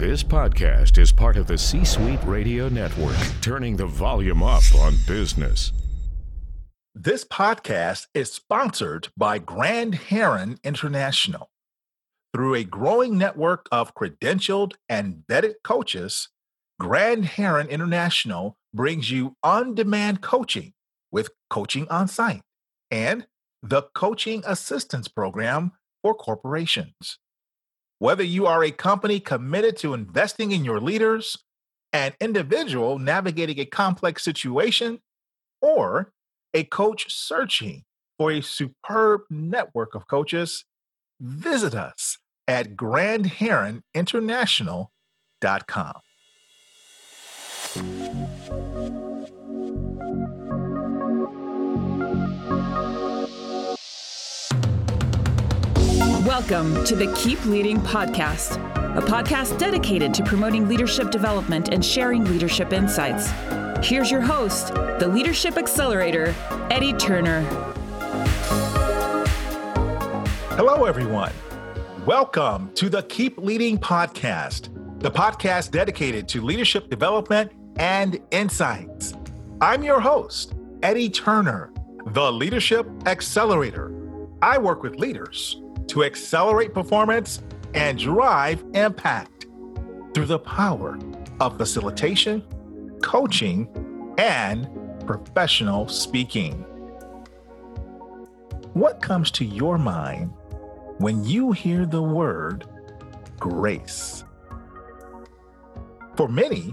This podcast is part of the C Suite Radio Network, turning the volume up on business. This podcast is sponsored by Grand Heron International. Through a growing network of credentialed and vetted coaches, Grand Heron International brings you on demand coaching with coaching on site and the Coaching Assistance Program for corporations. Whether you are a company committed to investing in your leaders, an individual navigating a complex situation, or a coach searching for a superb network of coaches, visit us at grandheroninternational.com. Welcome to the Keep Leading Podcast, a podcast dedicated to promoting leadership development and sharing leadership insights. Here's your host, the Leadership Accelerator, Eddie Turner. Hello, everyone. Welcome to the Keep Leading Podcast, the podcast dedicated to leadership development and insights. I'm your host, Eddie Turner, the Leadership Accelerator. I work with leaders to accelerate performance and drive impact through the power of facilitation, coaching, and professional speaking. What comes to your mind when you hear the word grace? For many,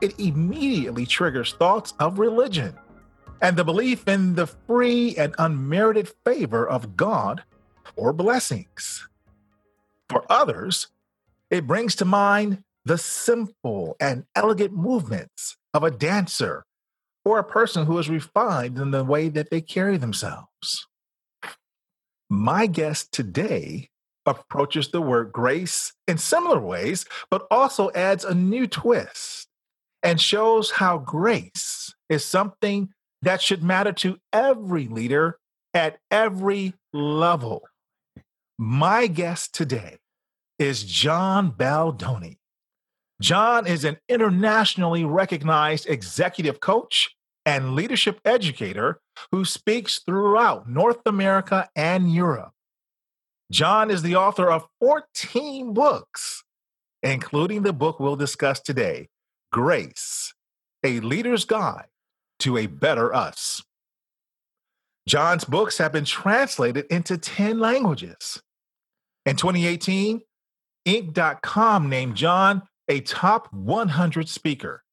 it immediately triggers thoughts of religion and the belief in the free and unmerited favor of God or blessings. For others, it brings to mind the simple and elegant movements of a dancer or a person who is refined in the way that they carry themselves. My guest today approaches the word grace in similar ways, but also adds a new twist and shows how grace is something that should matter to every leader at every level. My guest today is John Baldoni. John is an internationally recognized executive coach and leadership educator who speaks throughout North America and Europe. John is the author of 14 books, including the book we'll discuss today Grace, a Leader's Guide to a Better Us. John's books have been translated into 10 languages. In 2018, Inc.com named John a top 100 speaker.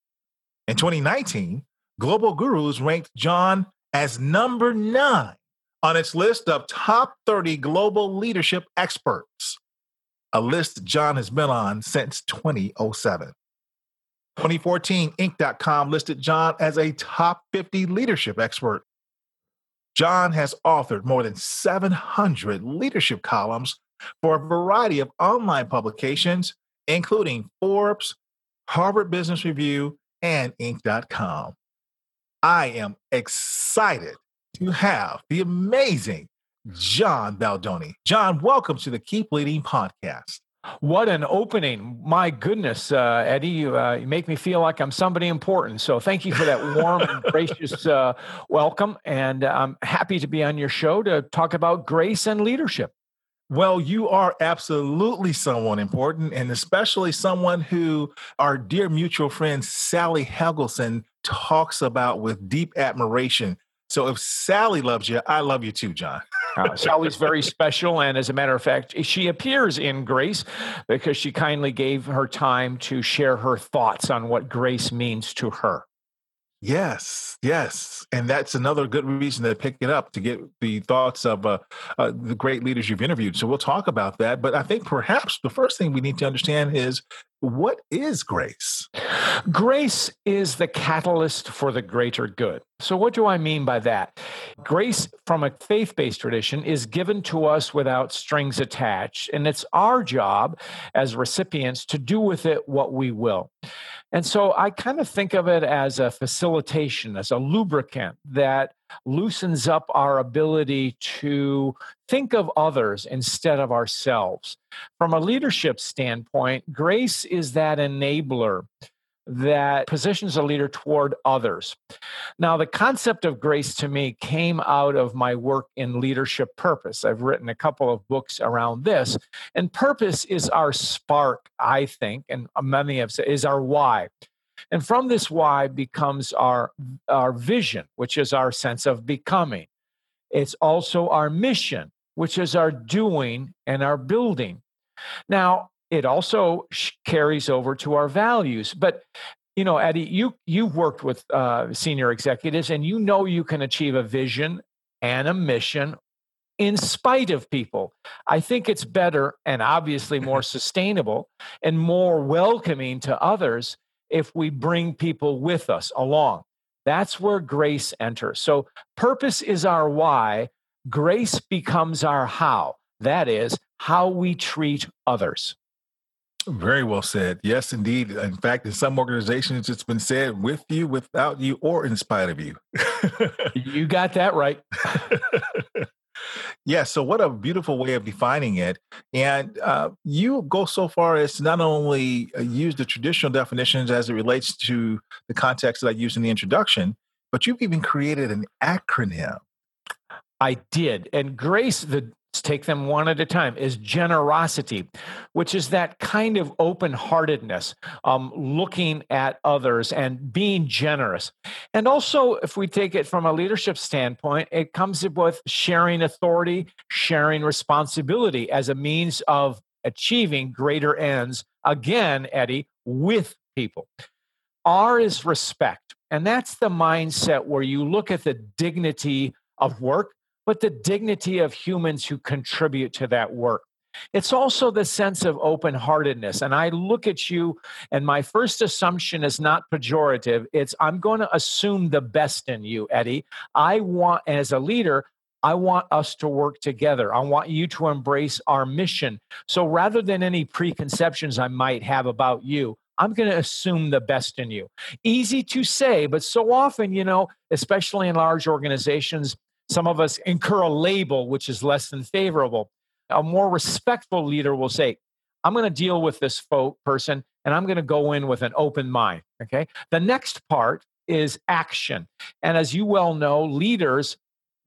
In 2019, Global Gurus ranked John as number nine on its list of top 30 global leadership experts, a list John has been on since 2007. 2014, Inc.com listed John as a top 50 leadership expert. John has authored more than 700 leadership columns for a variety of online publications, including Forbes, Harvard Business Review, and Inc.com. I am excited to have the amazing John Baldoni. John, welcome to the Keep Leading podcast. What an opening. My goodness, uh, Eddie, you, uh, you, make me feel like I'm somebody important. So thank you for that warm and gracious uh, welcome. And I'm happy to be on your show to talk about grace and leadership. Well, you are absolutely someone important, and especially someone who our dear mutual friend Sally Helgesen talks about with deep admiration. So if Sally loves you, I love you too, John. uh, Sally's very special. And as a matter of fact, she appears in Grace because she kindly gave her time to share her thoughts on what grace means to her. Yes, yes, and that's another good reason to pick it up to get the thoughts of uh, uh, the great leaders you've interviewed. So we'll talk about that. But I think perhaps the first thing we need to understand is what is grace? Grace is the catalyst for the greater good. So, what do I mean by that? Grace from a faith based tradition is given to us without strings attached, and it's our job as recipients to do with it what we will. And so I kind of think of it as a facilitation, as a lubricant that loosens up our ability to think of others instead of ourselves. From a leadership standpoint, grace is that enabler that positions a leader toward others. Now, the concept of grace to me came out of my work in leadership purpose. I've written a couple of books around this, and purpose is our spark, I think, and many have said is our why. And from this why becomes our, our vision, which is our sense of becoming. It's also our mission, which is our doing and our building. Now, it also carries over to our values. But you know, Eddie, you you've worked with uh, senior executives, and you know you can achieve a vision and a mission in spite of people. I think it's better and obviously more sustainable and more welcoming to others if we bring people with us along. That's where grace enters. So, purpose is our why, grace becomes our how. That is how we treat others. Very well said. Yes, indeed. In fact, in some organizations, it's been said with you, without you, or in spite of you. you got that right. yeah. So, what a beautiful way of defining it. And uh, you go so far as to not only uh, use the traditional definitions as it relates to the context that I used in the introduction, but you've even created an acronym. I did. And Grace, the take them one at a time, is generosity, which is that kind of open heartedness, um, looking at others and being generous. And also, if we take it from a leadership standpoint, it comes with sharing authority, sharing responsibility as a means of achieving greater ends, again, Eddie, with people. R is respect. And that's the mindset where you look at the dignity of work but the dignity of humans who contribute to that work. It's also the sense of open heartedness. And I look at you, and my first assumption is not pejorative. It's I'm going to assume the best in you, Eddie. I want, as a leader, I want us to work together. I want you to embrace our mission. So rather than any preconceptions I might have about you, I'm going to assume the best in you. Easy to say, but so often, you know, especially in large organizations, some of us incur a label which is less than favorable. A more respectful leader will say, I'm going to deal with this folk person and I'm going to go in with an open mind. Okay. The next part is action. And as you well know, leaders,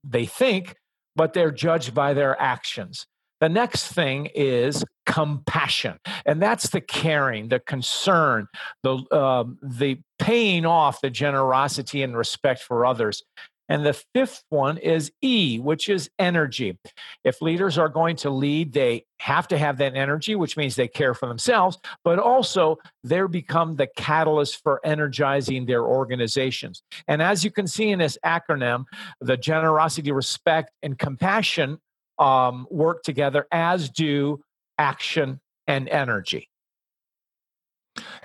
they think, but they're judged by their actions. The next thing is compassion, and that's the caring, the concern, the uh, the paying off the generosity and respect for others. And the fifth one is E, which is energy. If leaders are going to lead, they have to have that energy, which means they care for themselves, but also they become the catalyst for energizing their organizations. And as you can see in this acronym, the generosity, respect, and compassion um, work together, as do action and energy.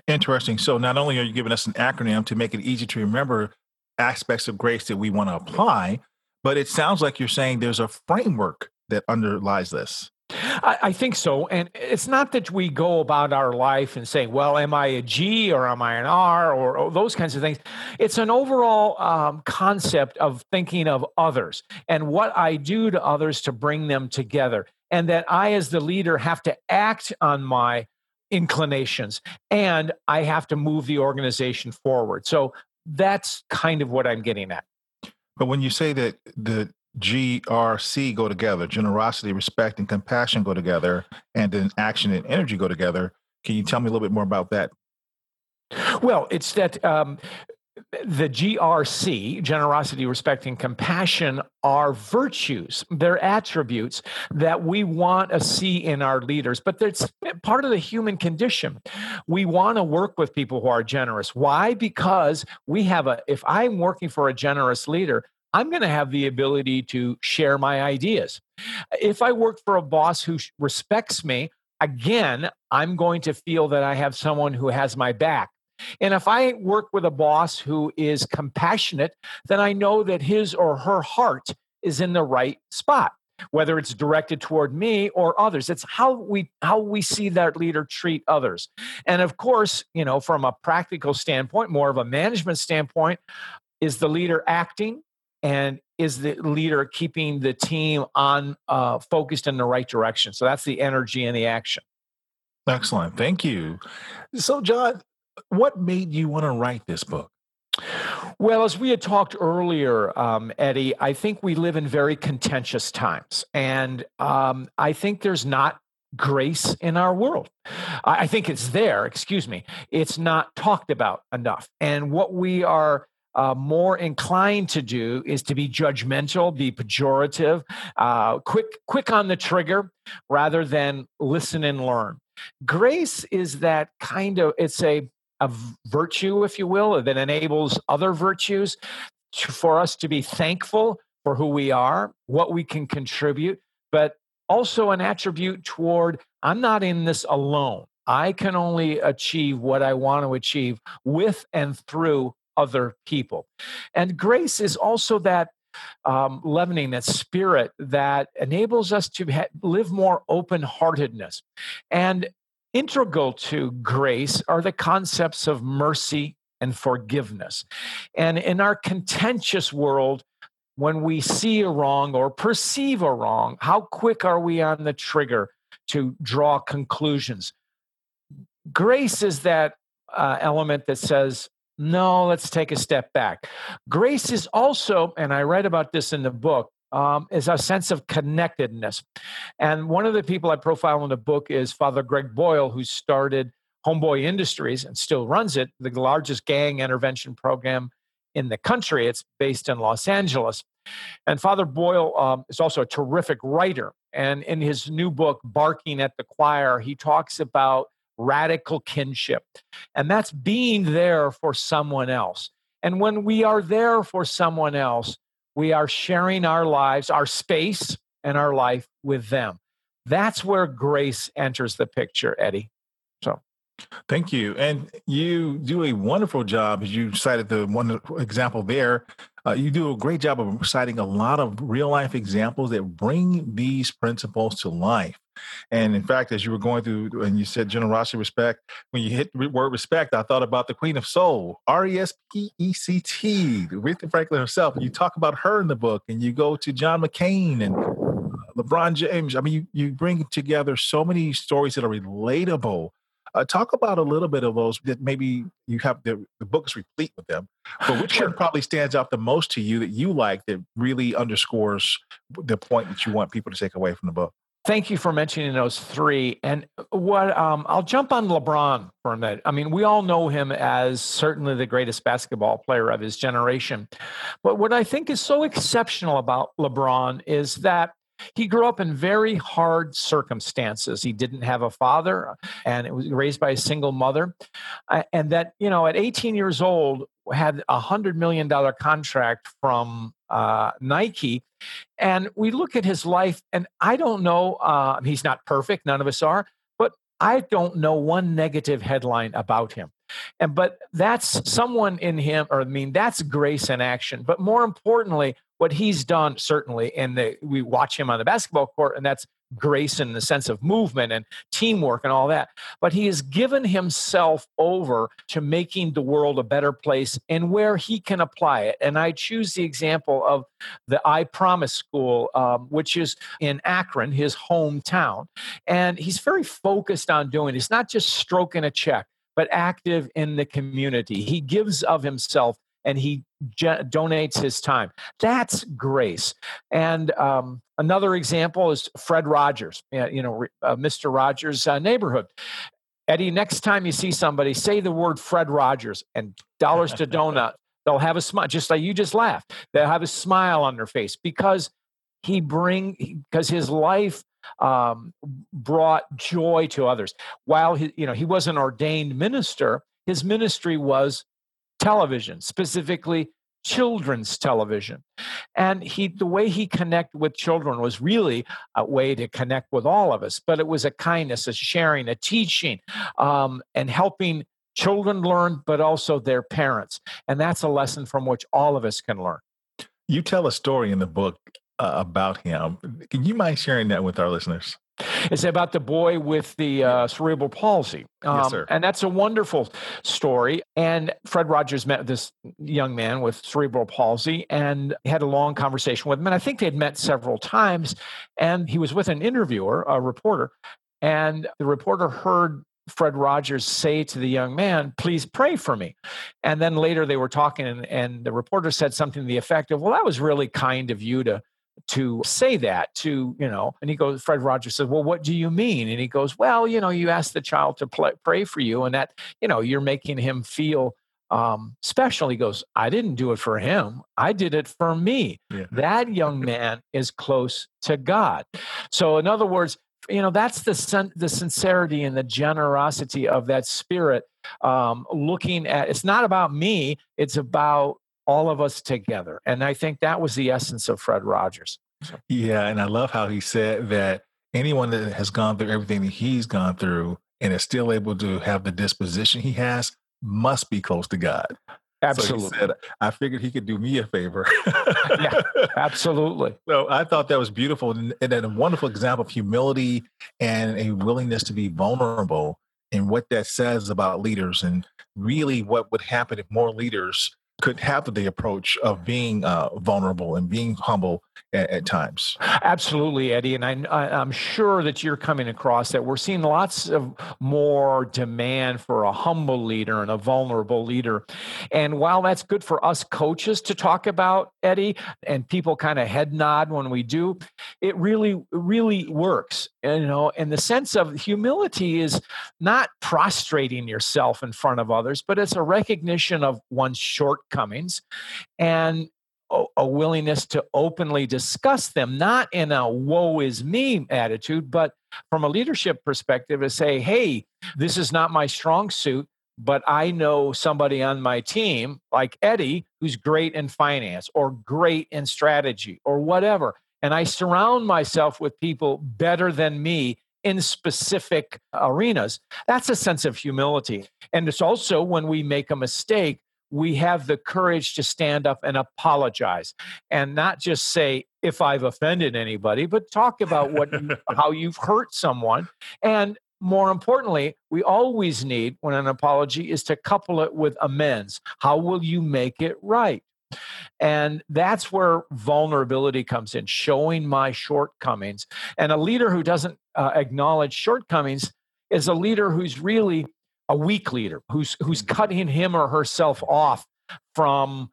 Interesting. So, not only are you giving us an acronym to make it easy to remember, aspects of grace that we want to apply. But it sounds like you're saying there's a framework that underlies this. I, I, think so. And it's not that we go about our life and saying, well, am I a G or am I an R or, or those kinds of things. It's an overall um, concept of thinking of others and what I do to others to bring them together. And that I, as the leader, have to act on my inclinations and I have to move the organization forward. So that's kind of what I'm getting at. But when you say that the GRC go together, generosity, respect, and compassion go together, and then action and energy go together, can you tell me a little bit more about that? Well, it's that um, the GRC, generosity, respect, and compassion, are virtues. They're attributes that we want to see in our leaders, but it's part of the human condition. We want to work with people who are generous. Why? Because we have a, if I'm working for a generous leader, I'm going to have the ability to share my ideas. If I work for a boss who respects me, again, I'm going to feel that I have someone who has my back. And if I work with a boss who is compassionate, then I know that his or her heart is in the right spot. whether it's directed toward me or others. It's how we how we see that leader treat others. And of course, you know, from a practical standpoint, more of a management standpoint, is the leader acting and is the leader keeping the team on uh, focused in the right direction? So that's the energy and the action. Excellent. Thank you. So, John, what made you want to write this book? Well, as we had talked earlier, um, Eddie, I think we live in very contentious times. And um, I think there's not grace in our world. I think it's there, excuse me. It's not talked about enough. And what we are uh, more inclined to do is to be judgmental, be pejorative, uh, quick, quick on the trigger, rather than listen and learn. Grace is that kind of it's a a virtue, if you will, that enables other virtues to, for us to be thankful for who we are, what we can contribute, but also an attribute toward I'm not in this alone. I can only achieve what I want to achieve with and through other people. And grace is also that um, leavening, that spirit that enables us to ha- live more open heartedness. And integral to grace are the concepts of mercy and forgiveness. And in our contentious world, when we see a wrong or perceive a wrong, how quick are we on the trigger to draw conclusions? Grace is that uh, element that says, no, let's take a step back. Grace is also, and I write about this in the book, um, is a sense of connectedness. And one of the people I profile in the book is Father Greg Boyle, who started Homeboy Industries and still runs it, the largest gang intervention program in the country. It's based in Los Angeles. And Father Boyle um, is also a terrific writer. And in his new book, Barking at the Choir, he talks about radical kinship. And that's being there for someone else. And when we are there for someone else, we are sharing our lives, our space, and our life with them. That's where grace enters the picture, Eddie. So. Thank you. And you do a wonderful job, as you cited the one example there. Uh, you do a great job of citing a lot of real life examples that bring these principles to life. And in fact, as you were going through and you said generosity, respect, when you hit the word respect, I thought about the Queen of Soul, R E S P E C T, Aretha Franklin herself. And you talk about her in the book, and you go to John McCain and uh, LeBron James. I mean, you, you bring together so many stories that are relatable. Uh, talk about a little bit of those that maybe you have the, the book is replete with them, but which one probably stands out the most to you that you like that really underscores the point that you want people to take away from the book? Thank you for mentioning those three. And uh, what um, I'll jump on LeBron for a minute. I mean, we all know him as certainly the greatest basketball player of his generation. But what I think is so exceptional about LeBron is that he grew up in very hard circumstances. He didn't have a father uh, and it was raised by a single mother. Uh, and that, you know, at 18 years old, had a $100 million contract from uh, Nike. And we look at his life, and I don't know, uh, he's not perfect, none of us are, but I don't know one negative headline about him. And but that's someone in him, or I mean, that's grace in action. But more importantly, what he's done, certainly, and we watch him on the basketball court, and that's grace in the sense of movement and teamwork and all that. But he has given himself over to making the world a better place and where he can apply it. And I choose the example of the I Promise School, um, which is in Akron, his hometown. And he's very focused on doing it's not just stroking a check, but active in the community. He gives of himself and he ge- donates his time. That's grace. And um, another example is Fred Rogers, you know, uh, Mr. Rogers' uh, neighborhood. Eddie, next time you see somebody, say the word Fred Rogers and dollars to donut. They'll have a smile, just like you just laughed. They'll have a smile on their face because he bring because his life um, brought joy to others. While he, you know, he was an ordained minister, his ministry was television, specifically children's television. And he the way he connected with children was really a way to connect with all of us, but it was a kindness, a sharing, a teaching, um, and helping children learn, but also their parents. And that's a lesson from which all of us can learn. You tell a story in the book uh, about him. Can you mind sharing that with our listeners? It's about the boy with the uh, cerebral palsy. Um, yes, sir. And that's a wonderful story. And Fred Rogers met this young man with cerebral palsy and had a long conversation with him. And I think they had met several times. And he was with an interviewer, a reporter. And the reporter heard Fred Rogers say to the young man, please pray for me. And then later they were talking, and, and, the reporter said something to the effect of, well, that was really kind of you to to say that to you know and he goes fred rogers says well what do you mean? And he goes well you know you ask the child to play, pray for you and that you know you're making him feel um, special. He goes i didn't do it for him. I did it for me. Yeah. that young man is close to god. So in other words you know that's the the sincerity and the generosity of that spirit um, looking at it's not about me it's about all of us together and i think that was the essence of fred rogers yeah and i love how he said that anyone that has gone through everything that he's gone through and is still able to have the disposition he has must be close to god Absolutely. So said, I figured he could do me a favor. yeah, absolutely. So I thought that was beautiful and, and a wonderful example of humility and a willingness to be vulnerable and what that says about leaders and really what would happen if more leaders could have the approach of being uh, vulnerable and being humble at, at, times. Absolutely, Eddie, and I, I'm sure that you're coming across that we're seeing lots of more demand for a humble leader and a vulnerable leader. And while that's good for us coaches to talk about, Eddie, and people kind of head nod when we do, it really, really works. And, you know, in the sense of humility is not prostrating yourself in front of others, but it's a recognition of one's shortcomings and a willingness to openly discuss them, not in a woe is me attitude, but from a leadership perspective to say, hey, this is not my strong suit, but I know somebody on my team like Eddie who's great in finance or great in strategy or whatever. And I surround myself with people better than me in specific arenas. That's a sense of humility. And it's also when we make a mistake, we have the courage to stand up and apologize and not just say if i've offended anybody but talk about what you, how you've hurt someone and more importantly we always need when an apology is to couple it with amends how will you make it right and that's where vulnerability comes in showing my shortcomings and a leader who doesn't uh, acknowledge shortcomings is a leader who's really a weak leader who's who's mm-hmm. cutting him or herself off from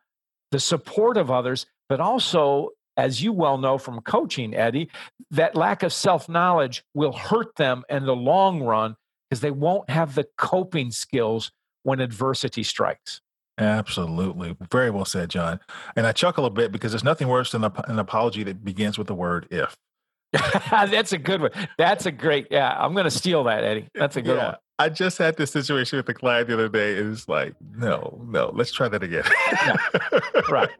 the support of others, but also, as you well know from coaching, Eddie, that lack of self knowledge will hurt them in the long run because they won't have the coping skills when adversity strikes. Absolutely. Very well said, John. And I chuckle a bit because there's nothing worse than an apology that begins with the word if. That's a good one. That's a great, yeah. I'm going to steal that, Eddie. That's a good yeah. one. I just had this situation with a client the other day. It was like, no, no, let's try that again. yeah. Right.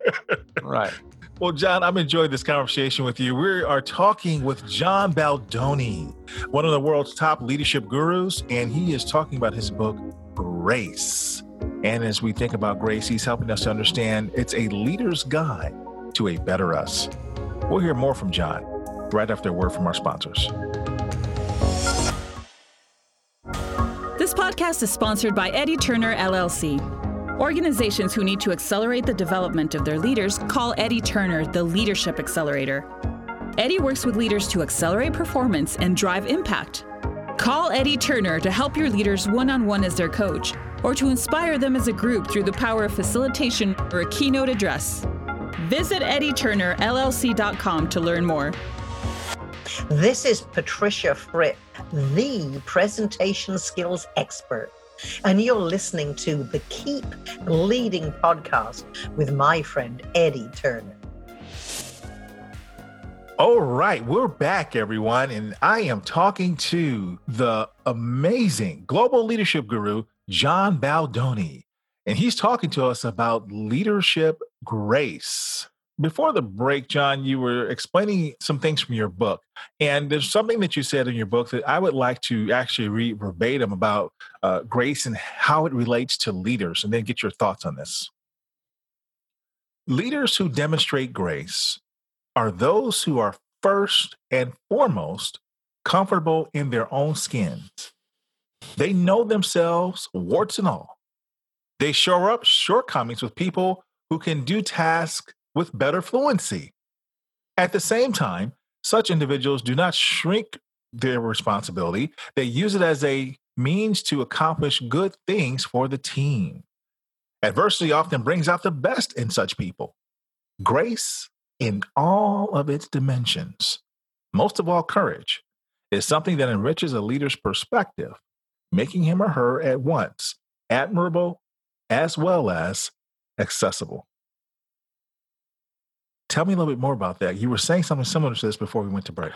Right. Well, John, I'm enjoying this conversation with you. We are talking with John Baldoni, one of the world's top leadership gurus, and he is talking about his book, Grace. And as we think about grace, he's helping us to understand it's a leader's guide to a better us. We'll hear more from John right after a word from our sponsors. This podcast is sponsored by Eddie Turner LLC. Organizations who need to accelerate the development of their leaders call Eddie Turner the Leadership Accelerator. Eddie works with leaders to accelerate performance and drive impact. Call Eddie Turner to help your leaders one on one as their coach, or to inspire them as a group through the power of facilitation or a keynote address. Visit EddieTurnerLLC.com to learn more. This is Patricia Fripp, the presentation skills expert. And you're listening to the Keep Leading podcast with my friend Eddie Turner. All right, we're back, everyone, and I am talking to the amazing global leadership guru, John Baldoni. And he's talking to us about leadership grace. Before the break, John, you were explaining some things from your book. And there's something that you said in your book that I would like to actually read verbatim about uh, grace and how it relates to leaders, and then get your thoughts on this. Leaders who demonstrate grace are those who are first and foremost comfortable in their own skins. They know themselves, warts and all. They shore up shortcomings with people who can do tasks with better fluency. At the same time, such individuals do not shrink their responsibility, they use it as a means to accomplish good things for the team. Adversity often brings out the best in such people. Grace, in all of its dimensions, most of all, courage, is something that enriches a leader's perspective, making him or her at once admirable as well as accessible. Tell me a little bit more about that. You were saying something similar to this before we went to break.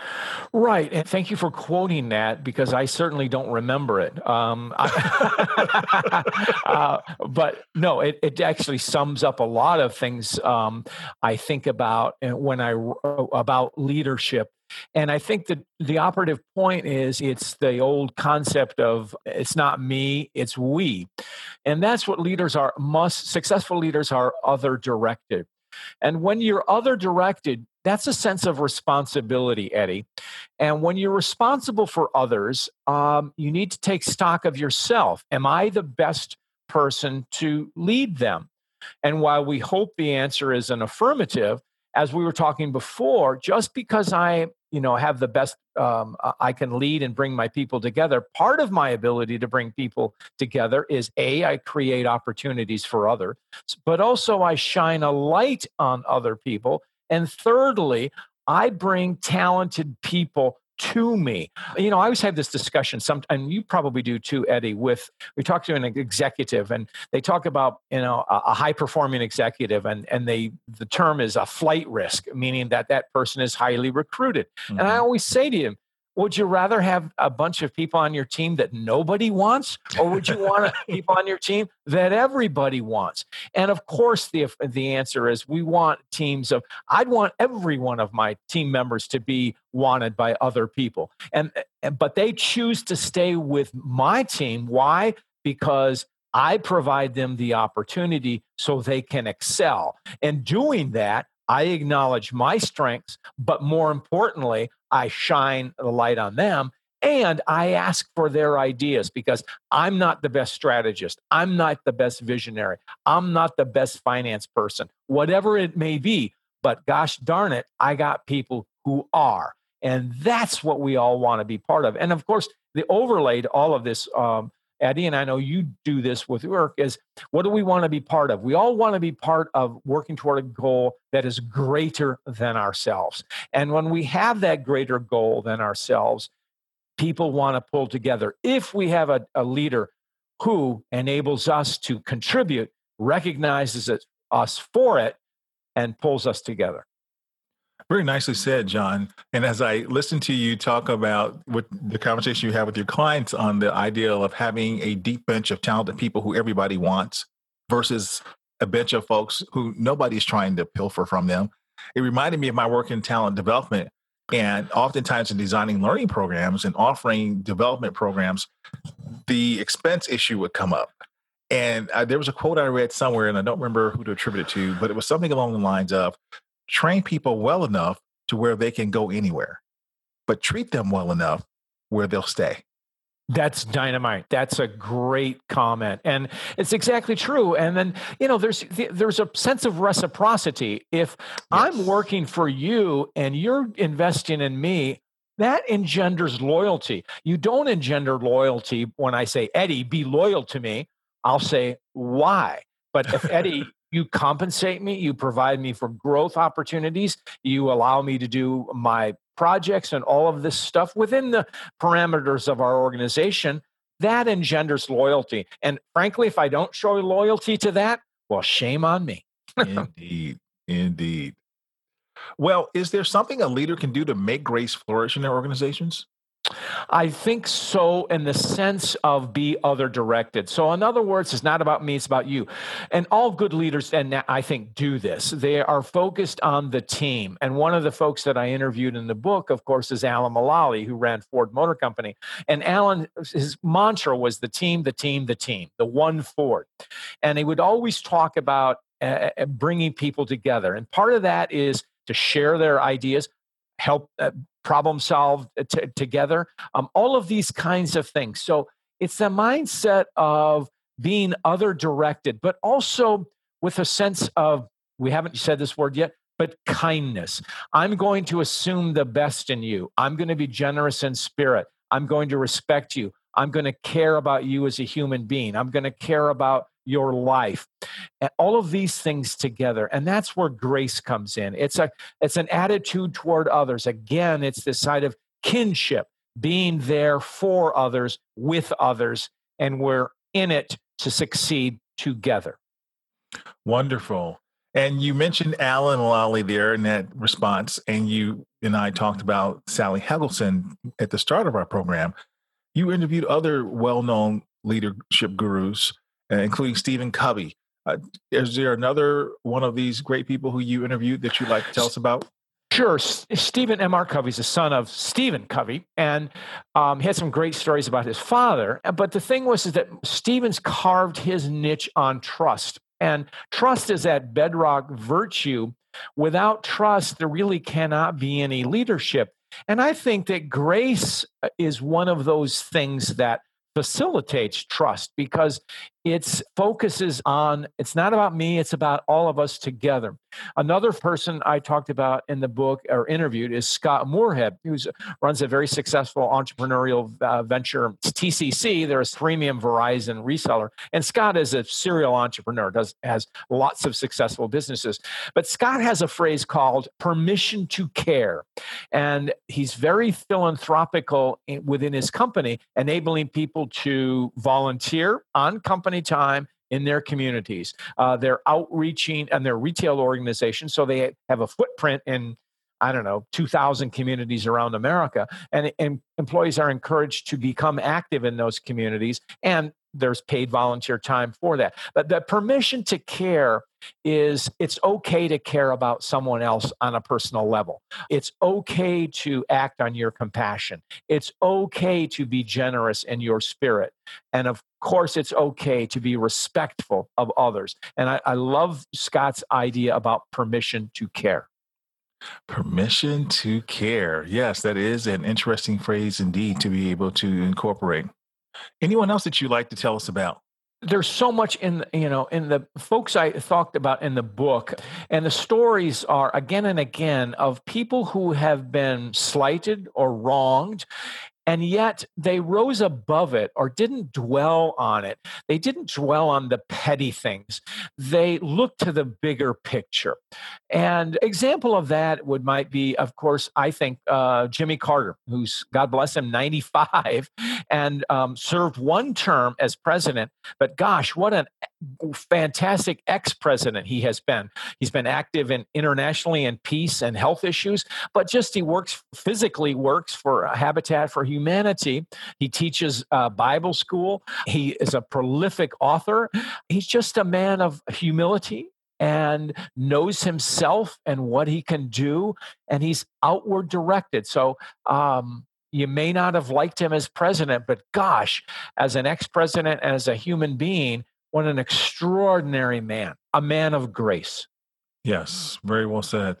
Right. And thank you for quoting that because I certainly don't remember it. Um, I, uh, but no, it, it actually sums up a lot of things um, I think about uh, when I uh, about leadership. And I think that the operative point is it's the old concept of it's not me, it's we. And that's what leaders are, must, successful leaders are other directed. And when you're other directed, that's a sense of responsibility, Eddie. And when you're responsible for others, um, you need to take stock of yourself. Am I the best person to lead them? And while we hope the answer is an affirmative, as we were talking before, just because I you know have the best um, i can lead and bring my people together part of my ability to bring people together is a i create opportunities for others but also i shine a light on other people and thirdly i bring talented people to me. You know, I always have this discussion, some, and you probably do too, Eddie, with, we talk to an executive and they talk about, you know, a, a high performing executive and, and they, the term is a flight risk, meaning that that person is highly recruited. Mm-hmm. And I mm-hmm. always say to him, would you rather have a bunch of people on your team that nobody wants or would you want people on your team that everybody wants? And of course the the answer is we want teams of i'd want every one of my team members to be wanted by other people. And eh, but they choose to stay with my team. Why? Because I provide them the opportunity so they can excel. And doing that, I acknowledge my strengths, but more importantly, I shine the light on them and I ask for their ideas because I'm not the best strategist. I'm not the best visionary. I'm not the best finance person, whatever it may be. But gosh darn it, I got people who are. And that's what we all want to be part of. And of course, the overlay to all of this um, Eddie, and I know you do this with work, is what do we want to be part of? We all want to be part of working toward a goal that is greater than ourselves. And when we have that greater goal than ourselves, people want to pull together. If we have a, a leader who enables us to contribute, recognizes it, us for it, and pulls us together. Very nicely said, John. And as I listen to you talk about what the conversation you have with your clients on the idea of having a deep bench of talented people who everybody wants versus a bench of folks who nobody's trying to pilfer from them, it reminded me of my work in talent development. And oftentimes in designing learning programs and offering development programs, the expense issue would come up. And uh, there was a quote I read somewhere, and I don't remember who to attribute it to, but it was something along the lines of train people well enough to where they can go anywhere, but treat them well enough where they'll stay. That's dynamite. That's a great comment, and it's exactly true. And then you know, there's there's a sense of reciprocity. If yes. I'm working for you and you're investing in me, that engenders loyalty. You don't engender loyalty when I say Eddie, be loyal to me. I'll say why. But if Eddie you compensate me, you provide me for growth opportunities, you allow me to do my projects and all of this stuff within the parameters of our organization, that engenders loyalty. And frankly, if I don't show loyalty to that, well, shame on me. indeed. Indeed. Well, is there something a leader can do to make grace flourish in their organizations? I think so, in the sense of be other directed. So, in other words, it's not about me, it's about you. And all good leaders, and I think, do this. They are focused on the team. And one of the folks that I interviewed in the book, of course, is Alan Mulally, who ran Ford Motor Company. And Alan, his mantra was the team, the team, the team, the one Ford. And he would always talk about uh, bringing people together. And part of that is to share their ideas, help uh, problem solve uh, t- together, um, all of these kinds of things. So it's a mindset of being other directed, but also with a sense of, we haven't said this word yet, but kindness. I'm going to assume the best in you. I'm going to be generous in spirit. I'm going to respect you. I'm going to care about you as a human being. I'm going to care about your life. And all of these things together. And that's where grace comes in. It's a it's an attitude toward others. Again, it's this side of kinship, being there for others, with others, and we're in it to succeed together. Wonderful. And you mentioned Alan Mulally there in that response, and you and I talked about Sally Helgesen at the start of our program. You interviewed other well-known leadership gurus, including Stephen Covey. Uh, is there another one of these great people who you interviewed that you'd like to tell us about? Sure. Stephen M. R. Covey is the son of Stephen Covey, and um, he had some great stories about his father. But the thing was is that Stephen's carved his niche on trust. And trust is that bedrock virtue. Without trust, there really cannot be any leadership. And I think that grace uh, is one of those things that facilitates trust because it focuses on it's not about me it's about all of us together. Another person i talked about in the book or interviewed is scott Moorehead who runs a very successful entrepreneurial uh, venture tcc they're a premium verizon reseller. And scott is a serial entrepreneur does has lots of successful businesses. But scott has a phrase called permission to care. And he's very philanthropical within his company enabling people to volunteer on company company time in their communities. Uh, they're outreaching and their retail organization, so they have a footprint in I don't know, 2,000 communities around America. And, and, employees are encouraged to become active in those communities. And there's paid volunteer time for that. But the permission to care is it's okay to care about someone else on a personal level. It's okay to act on your compassion. It's okay to be generous in your spirit. And of course, it's okay to be respectful of others. And I, I love Scott's idea about permission to care. Permission to care. Yes, that is an interesting phrase indeed to be able to incorporate. Anyone else that you'd like to tell us about? there's so much in you know in the folks I talked about in the book, and the stories are again and again of people who have been slighted or wronged, and yet they rose above it or didn't dwell on it. They didn't dwell on the petty things. They looked to the bigger picture. And example of that would might be, of course, I think uh, Jimmy Carter, who's God bless him, 95, and um, served one term as president. But gosh, what an fantastic ex-president he has been. He's been active in internationally in peace and health issues, but just he works physically works for Habitat for Humanity. He teaches uh, Bible school. He is a prolific author. He's just a man of humility and knows himself and what he can do, and he's outward directed. So, um, you may not have liked him as president, but gosh, as an ex president, as a human being, what an extraordinary man, a man of grace. Yes, very well said.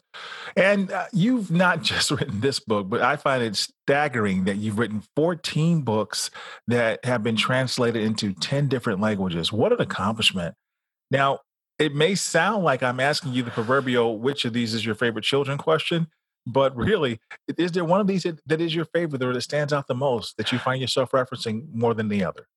And uh, you've not just written this book, but I find it staggering that you've written 14 books that have been translated into 10 different languages. What an accomplishment. Now, it may sound like I'm asking you the proverbial which of these is your favorite children question, but really, is there one of these that, that is your favorite or that stands out the most that you find yourself referencing more than the other?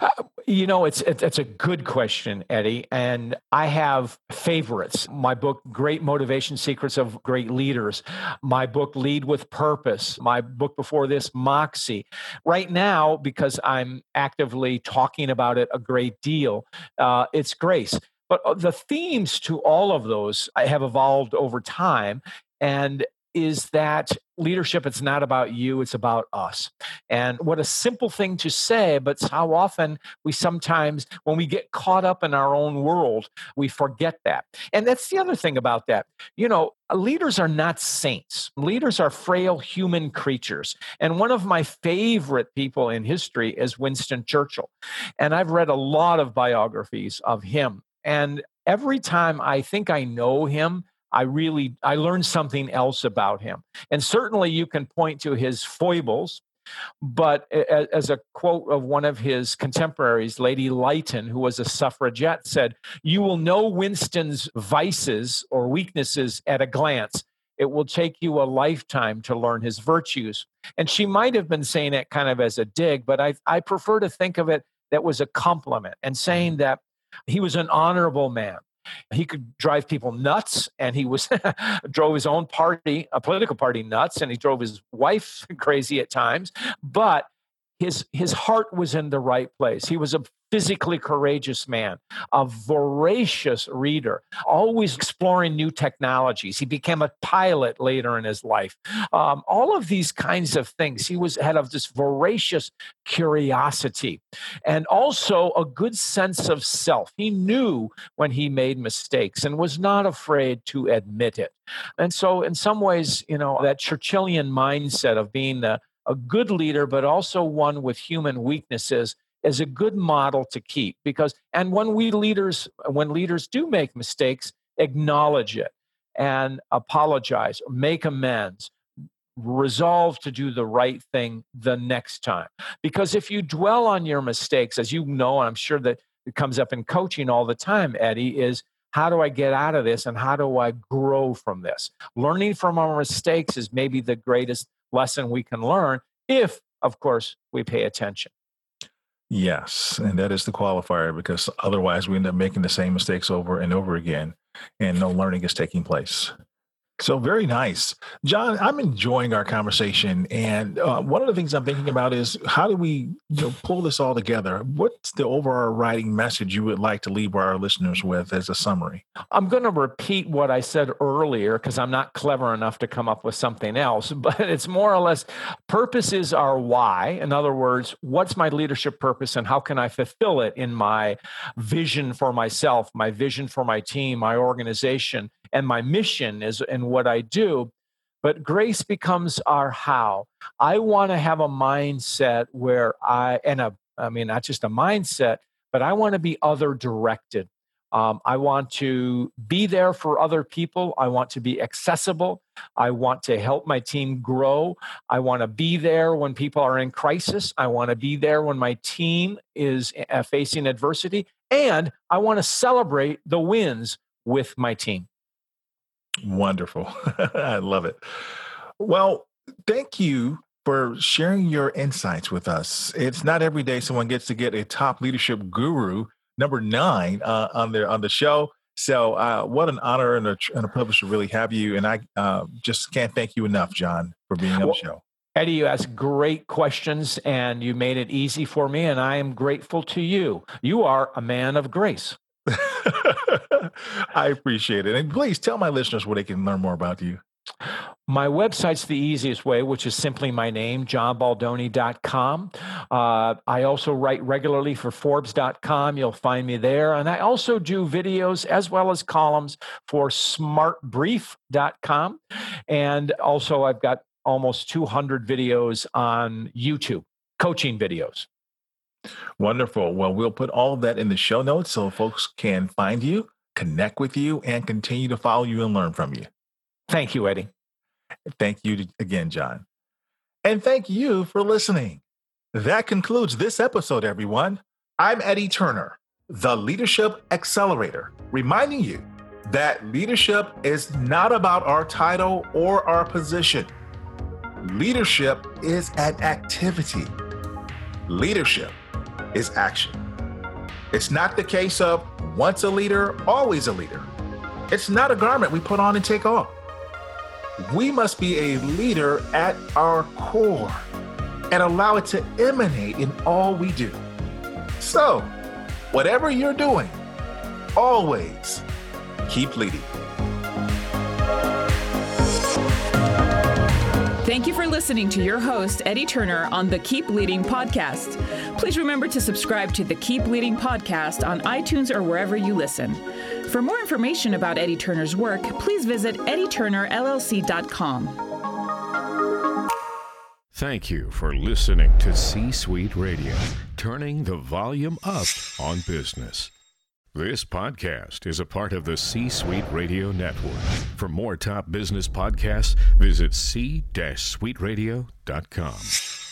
Uh, you know, it's, it's a good question, Eddie, and I have favorites. My book, Great Motivation Secrets of Great Leaders. My book, Lead with Purpose. My book before this, Moxie. Right now, because I'm actively talking about it a great deal, uh, it's Grace. But uh, the themes to all of those have evolved over time, and is that leadership it's not about you it's about us. And what a simple thing to say but how often we sometimes when we get caught up in our own world we forget that. And that's the other thing about that. You know leaders are not saints. Leaders are frail human creatures. And one of my favorite people in history is winston churchill. And i've read a lot of biographies of him. And every time i think i know him I really I learned something else about him. And certainly you can point to his foibles, but as a quote of one of his contemporaries, Lady Lytton, who was a suffragette, said, You will know Winston's vices or weaknesses at a glance. It will take you a lifetime to learn his virtues. And she might have been saying it kind of as a dig, but I, I prefer to think of it that was a compliment and saying mm-hmm. that he was an honorable man. He could drive people nuts, and he was drove his own party, a political party, nuts, and he drove his wife crazy at times. But his his heart was in the right place. He was a physically courageous man, a voracious reader, always exploring new technologies. He became a pilot later in his life. Um, all of these kinds of things. He was had of this voracious curiosity, and also a good sense of self. He knew when he made mistakes and was not afraid to admit it. And so, in some ways, you know, that Churchillian mindset of being the a good leader, but also one with human weaknesses is a good model to keep. Because and when we leaders when leaders do make mistakes acknowledge it and apologize make amends resolve to do the right thing the next time. Because if you dwell on your mistakes as you know and i'm sure that it comes up in coaching all the time eddie is how do i get out of this and how do i grow from this? Learning from our mistakes is maybe the greatest lesson we can learn if, of course, we pay attention. Yes, and that is the qualifier because otherwise we end up making the same mistakes over and over again and no learning is taking place. So very nice, John. I'm enjoying our conversation, and uh, one of the things I'm thinking about is how do we you know, pull this all together? What's the overriding message you would like to leave our listeners with as a summary? I'm going to repeat what I said earlier because I'm not clever enough to come up with something else, but it's more or less purpose is our why. In other words, what's my leadership purpose, and how can I fulfill it in my vision for myself, my vision for my team, my organization, and my mission is and what I do. But grace becomes our how. I want to have a mindset where I, and a, I mean, not just a mindset, but I want to be other directed. Um, I want to be there for other people. I want to be accessible. I want to help my team grow. I want to be there when people are in crisis. I want to be there when my team is uh, facing adversity. And I want to celebrate the wins with my team. Wonderful. I love it. Well, thank you for sharing your insights with us. It's not every day someone gets to get a top leadership guru, number nine, uh, on the on the show. So, uh, what an honor and a, and a, privilege to really have you. And I uh, just can't thank you enough, John, for being on well, the show. Eddie, you asked great questions and you made it easy for me, and I am grateful to you. You are a man of grace. I appreciate it. And please tell my listeners where they can learn more about you. My website's the easiest way, which is simply my name, johnbaldoni.com. Uh, I also write regularly for Forbes.com. You'll find me there. And I also do videos as well as columns for smartbrief.com. And also, I've got almost 200 videos on YouTube, coaching videos. Wonderful. Well, we'll put all of that in the show notes so folks can find you, connect with you, and continue to follow you and learn from you. Thank you, Eddie. Thank you again, John. And thank you for listening. That concludes this episode, everyone. I'm Eddie Turner, the Leadership Accelerator, reminding you that leadership is not about our title or our position. Leadership is an activity. Leadership is action. It's not the case of once a leader, always a leader. It's not a garment we put on and take off. We must be a leader at our core and allow it to emanate in all we do. So, whatever you're doing, always keep leading. Thank you for listening to your host, Eddie Turner, on the Keep Leading podcast. Please remember to subscribe to the Keep Leading podcast on iTunes or wherever you listen. For more information about Eddie Turner's work, please visit eddieturnerllc.com. Thank you for listening to C Suite Radio, turning the volume up on business. This podcast is a part of the C Suite Radio Network. For more top business podcasts, visit c-suiteradio.com.